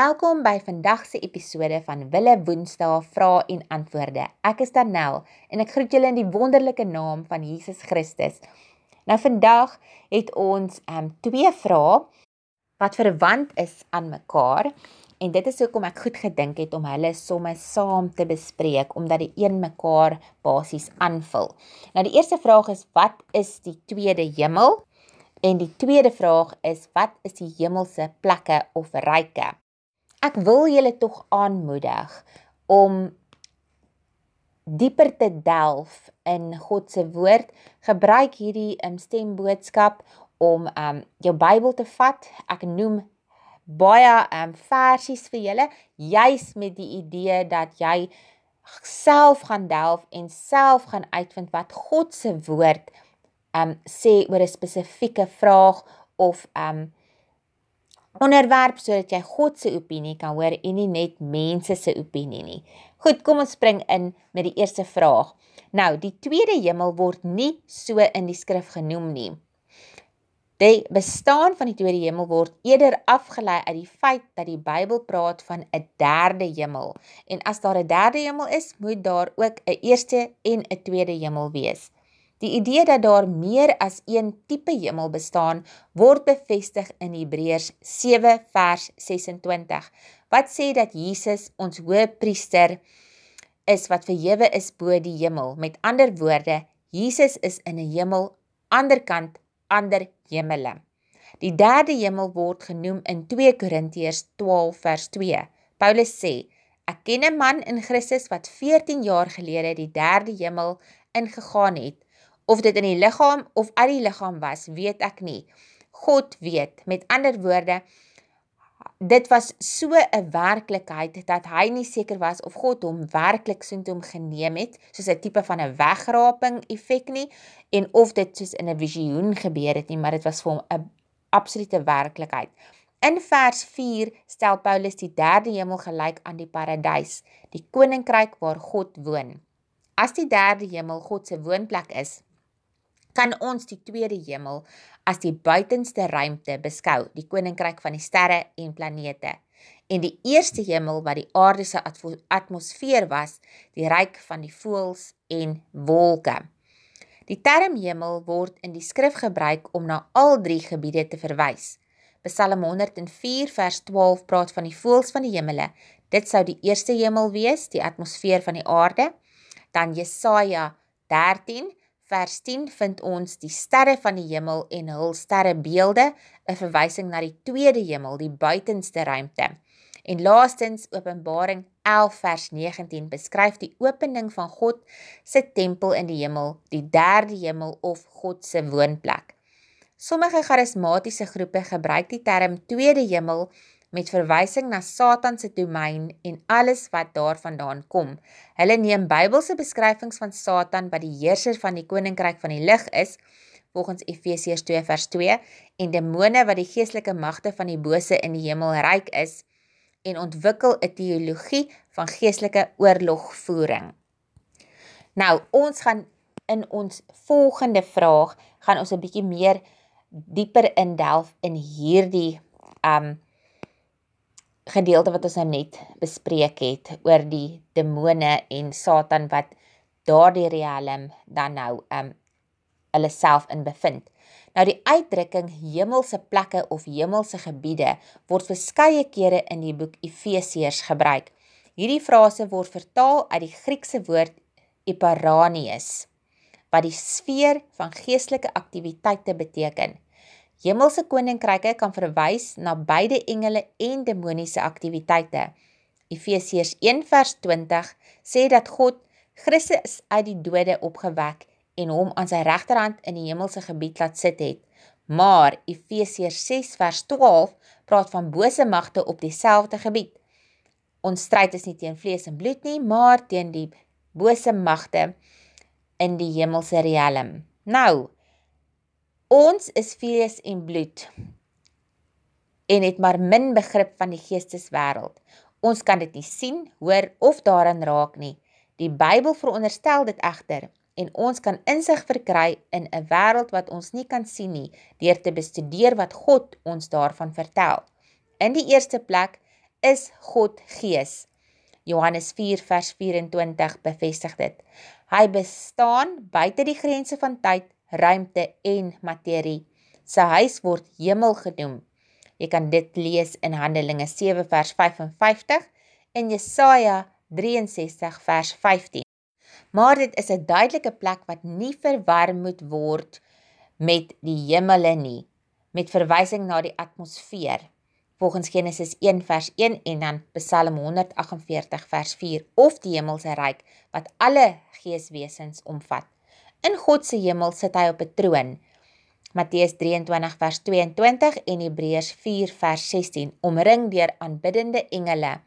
Welkom by vandag se episode van Wille Woensdae Vra en Antwoorde. Ek is Danel en ek groet julle in die wonderlike naam van Jesus Christus. Nou vandag het ons ehm um, twee vrae wat verwant is aan mekaar en dit is hoekom ek goed gedink het om hulle somme saam te bespreek omdat die een mekaar basies aanvul. Nou die eerste vraag is wat is die tweede hemel? En die tweede vraag is wat is die hemelse plekke of ryke? Ek wil julle tog aanmoedig om dieper te delf in God se woord. Gebruik hierdie um, stemboodskap om um jou Bybel te vat. Ek noem baie um versies vir julle juis met die idee dat jy self gaan delf en self gaan uitvind wat God se woord um sê oor 'n spesifieke vraag of um onderwerp sodat jy God se opinie kan hoor en nie net mense se opinie nie. Goed, kom ons spring in met die eerste vraag. Nou, die tweede hemel word nie so in die skrif genoem nie. Die bestaan van die tweede hemel word eerder afgelei uit die feit dat die Bybel praat van 'n derde hemel. En as daar 'n derde hemel is, moet daar ook 'n eerste en 'n tweede hemel wees. Die idee dat daar meer as een tipe hemel bestaan, word bevestig in Hebreërs 7 vers 26, wat sê dat Jesus ons hoëpriester is wat verhewe is bo die hemel. Met ander woorde, Jesus is in 'n hemel anderkant ander hemele. Die derde hemel word genoem in 2 Korintiërs 12 vers 2. Paulus sê: Ek ken 'n man in Christus wat 14 jaar gelede die derde hemel ingegaan het. Of dit in die liggaam of uit die liggaam was, weet ek nie. God weet. Met ander woorde, dit was so 'n werklikheid dat hy nie seker was of God hom werklik soontoe geneem het, soos 'n tipe van 'n wegraping effek nie en of dit soos in 'n visioen gebeur het nie, maar dit was vir hom 'n absolute werklikheid. In vers 4 stel Paulus die derde hemel gelyk aan die paradys, die koninkryk waar God woon. As die derde hemel God se woonplek is, kan ons die tweede hemel as die buitenste ruimte beskou, die koninkryk van die sterre en planete. En die eerste hemel wat die aarde se atmosfeer was, die ryk van die voëls en wolke. Die term hemel word in die skrif gebruik om na al drie gebiede te verwys. Psalm 104 vers 12 praat van die voëls van die hemele. Dit sou die eerste hemel wees, die atmosfeer van die aarde. Dan Jesaja 13 vers 10 vind ons die sterre van die hemel en hul sterrebeelde, 'n verwysing na die tweede hemel, die buitenste ruimte. En laastens Openbaring 11 vers 19 beskryf die opening van God se tempel in die hemel, die derde hemel of God se woonplek. Sommige charismatiese groepe gebruik die term tweede hemel met verwysing na Satan se domein en alles wat daarvandaan kom. Hulle neem Bybelse beskrywings van Satan wat die heerser van die koninkryk van die lig is, volgens Efesiërs 2 vers 2, en demone wat die geestelike magte van die bose in die hemel ryk is en ontwikkel 'n teologie van geestelike oorlogvoering. Nou, ons gaan in ons volgende vraag gaan ons 'n bietjie meer dieper indelf in hierdie um gedeelte wat ons nou net bespreek het oor die demone en Satan wat daardie riem dan nou um hulle self in bevind. Nou die uitdrukking hemelse plekke of hemelse gebiede word verskeie kere in die boek Efesiërs gebruik. Hierdie frase word vertaal uit die Griekse woord eparanies wat die sfeer van geestelike aktiwiteite beteken. Hemelse koninkryke kan verwys na beide engele en demoniese aktiwiteite. Efesiërs 1:20 sê dat God Christus uit die dode opgewek en hom aan sy regterhand in die hemelse gebied laat sit het. Maar Efesiërs 6:12 praat van bose magte op dieselfde gebied. Ons stryd is nie teen vlees en bloed nie, maar teen die bose magte in die hemelse riem. Nou, Ons is vlees en bloed en het maar min begrip van die geesteswêreld. Ons kan dit nie sien, hoor of daaraan raak nie. Die Bybel veronderstel dit egter en ons kan insig verkry in 'n wêreld wat ons nie kan sien nie deur te bestudeer wat God ons daarvan vertel. In die eerste plek is God gees. Johannes 4 vers 24 bevestig dit. Hy bestaan buite die grense van tyd, ruimte en materie. Sy huis word hemel genoem. Jy kan dit lees in Handelinge 7 vers 55 en Jesaja 63 vers 15. Maar dit is 'n duidelike plek wat nie verwar moet word met die hemele nie, met verwysing na die atmosfeer volgens Genesis 1 vers 1 en dan Psalm 148 vers 4 of die hemelse ryk wat alle geeswesens omvat. In God se hemel sit hy op 'n troon. Matteus 23 vers 22 en Hebreërs 4 vers 16 omring deur aanbiddende engele.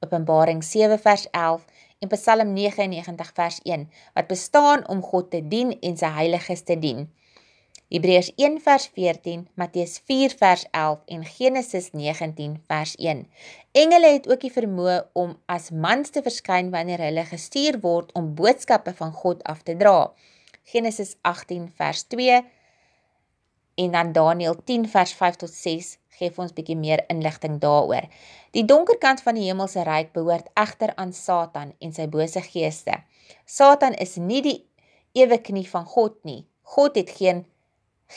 Openbaring 7 vers 11 en Psalm 99 vers 1 wat bestaan om God te dien en sy heiliges te dien. Hebreërs 1 vers 14, Matteus 4 vers 11 en Genesis 19 vers 1. Engele het ook die vermoë om as mans te verskyn wanneer hulle gestuur word om boodskappe van God af te dra. Genesis 18 vers 2 en dan Daniël 10 vers 5 tot 6 gee vir ons bietjie meer inligting daaroor. Die donker kant van die hemelse ryk behoort egter aan Satan en sy bose geeste. Satan is nie die ewe knie van God nie. God het geen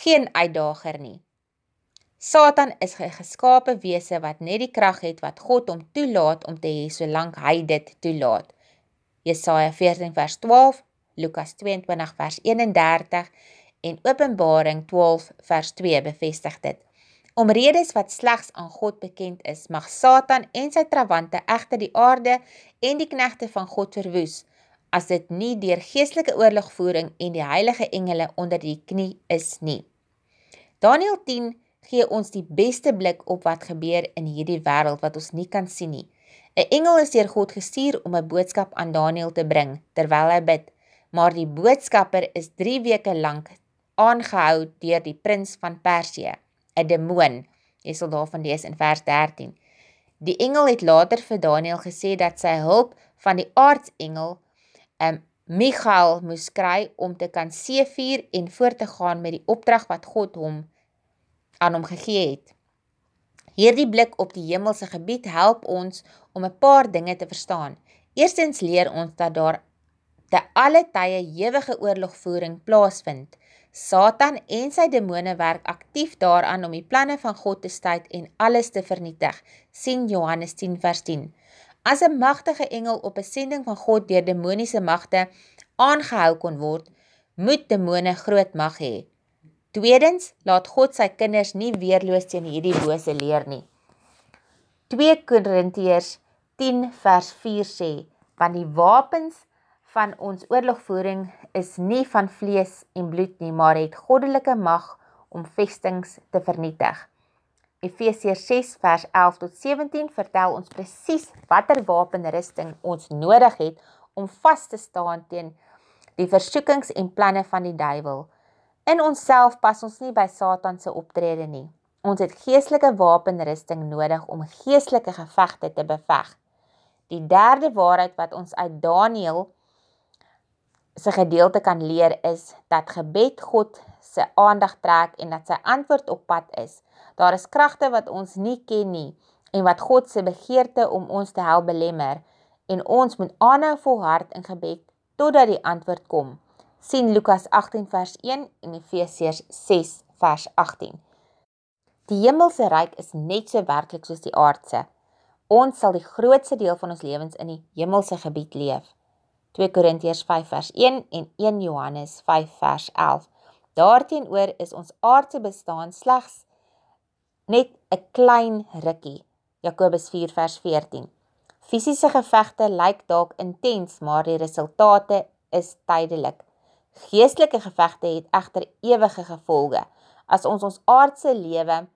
geen uitdager nie. Satan is 'n geskape wese wat net die krag het wat God hom toelaat om te hê solank hy dit toelaat. Jesaja 14 vers 12, Lukas 22 vers 31 en Openbaring 12 vers 2 bevestig dit. Om redes wat slegs aan God bekend is, mag Satan en sy trawante egter die aarde en die knegte van God verwoes as dit nie deur geestelike oorlogvoering en die heilige engele onder die knie is nie. Daniel 10 gee ons die beste blik op wat gebeur in hierdie wêreld wat ons nie kan sien nie. 'n Engel is deur God gestuur om 'n boodskap aan Daniel te bring terwyl hy bid, maar die boodskapper is 3 weke lank aangehou deur die prins van Persië, 'n demoon. Jy sal daarvan lees in vers 13. Die engel het later vir Daniel gesê dat sy hulp van die aardsengel um, Michael moes kry om te kan seevier en voort te gaan met die opdrag wat God hom aan hom gegee het. Hierdie blik op die hemelse gebied help ons om 'n paar dinge te verstaan. Eerstens leer ons dat daar te alle tye ewige oorlogvoering plaasvind. Satan en sy demone werk aktief daaraan om die planne van God te stuit en alles te vernietig. sien Johannes 10 vers 10. As 'n magtige engel op 'n sending van God deur demoniese magte aangehou kon word, moet demone groot mag hê. Tweedens, laat God sy kinders nie weerloos teen hierdie bose leer nie. 2 Korintiërs 10 vers 4 sê: "Want die wapens van ons oorlogvoering is nie van vlees en bloed nie, maar het goddelike mag om vestings te vernietig." Efesiërs 6 vers 11 tot 17 vertel ons presies watter wapenrusting ons nodig het om vas te staan teen die versoekings en planne van die duiwel. In onsself pas ons nie by Satan se optrede nie. Ons het geestelike wapenrusting nodig om geestelike gevegte te beveg. Die derde waarheid wat ons uit Daniël se gedeelte kan leer is dat gebed God se aandag trek en dat sy antwoord op pad is. Daar is kragte wat ons nie ken nie en wat God se begeerte om ons te help belemmer en ons moet aanhou volhard in gebed totdat die antwoord kom. sien Lukas 18 vers 1 en Efesiërs 6 vers 18. Die hemelse ryk is net so werklik soos die aardse. Ons sal die grootste deel van ons lewens in die hemelse gebied leef. 2 Korintiërs 5 vers 1 en 1 Johannes 5 vers 11. Daarteenoor is ons aardse bestaan slegs net 'n klein rukkie. Jakobus 4 vers 14. Fisiese gevegte lyk dalk intens, maar die resultate is tydelik. Geestelike gevegte het egter ewige gevolge. As ons ons aardse lewe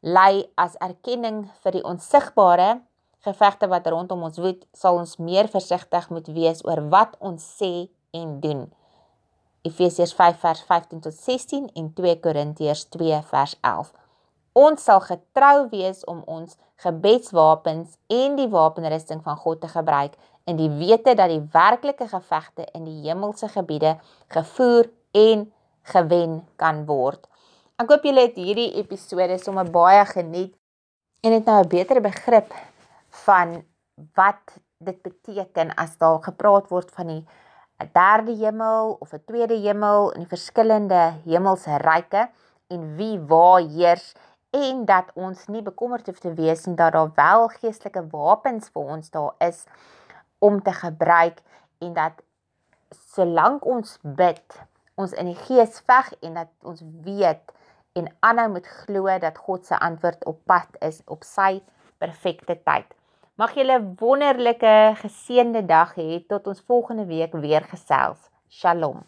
lei as erkenning vir die onsigbare gevegte wat rondom ons woed, sal ons meer versigtig moet wees oor wat ons sê en doen. Efesiërs 5 vers 15 tot 16 en 2 Korintiërs 2 vers 11. Ons sal getrou wees om ons gebedswapens en die wapenrusting van God te gebruik in die wete dat die werklike gevegte in die hemelse gebiede gevoer en gewen kan word. Ek hoop julle het hierdie episode sommer baie geniet en het nou 'n beter begrip van wat dit beteken as daar gepraat word van die 'n derde hemel of 'n tweede hemel in die verskillende hemelse ryke en wie waar heers en dat ons nie bekommerd hoef te wees nie dat daar wel geestelike wapens vir ons daar is om te gebruik en dat solank ons bid, ons in die gees veg en dat ons weet en aanhou moet glo dat God se antwoord op pad is op sy perfekte tyd. Mag julle 'n wonderlike geseënde dag hê tot ons volgende week weer gesels. Shalom.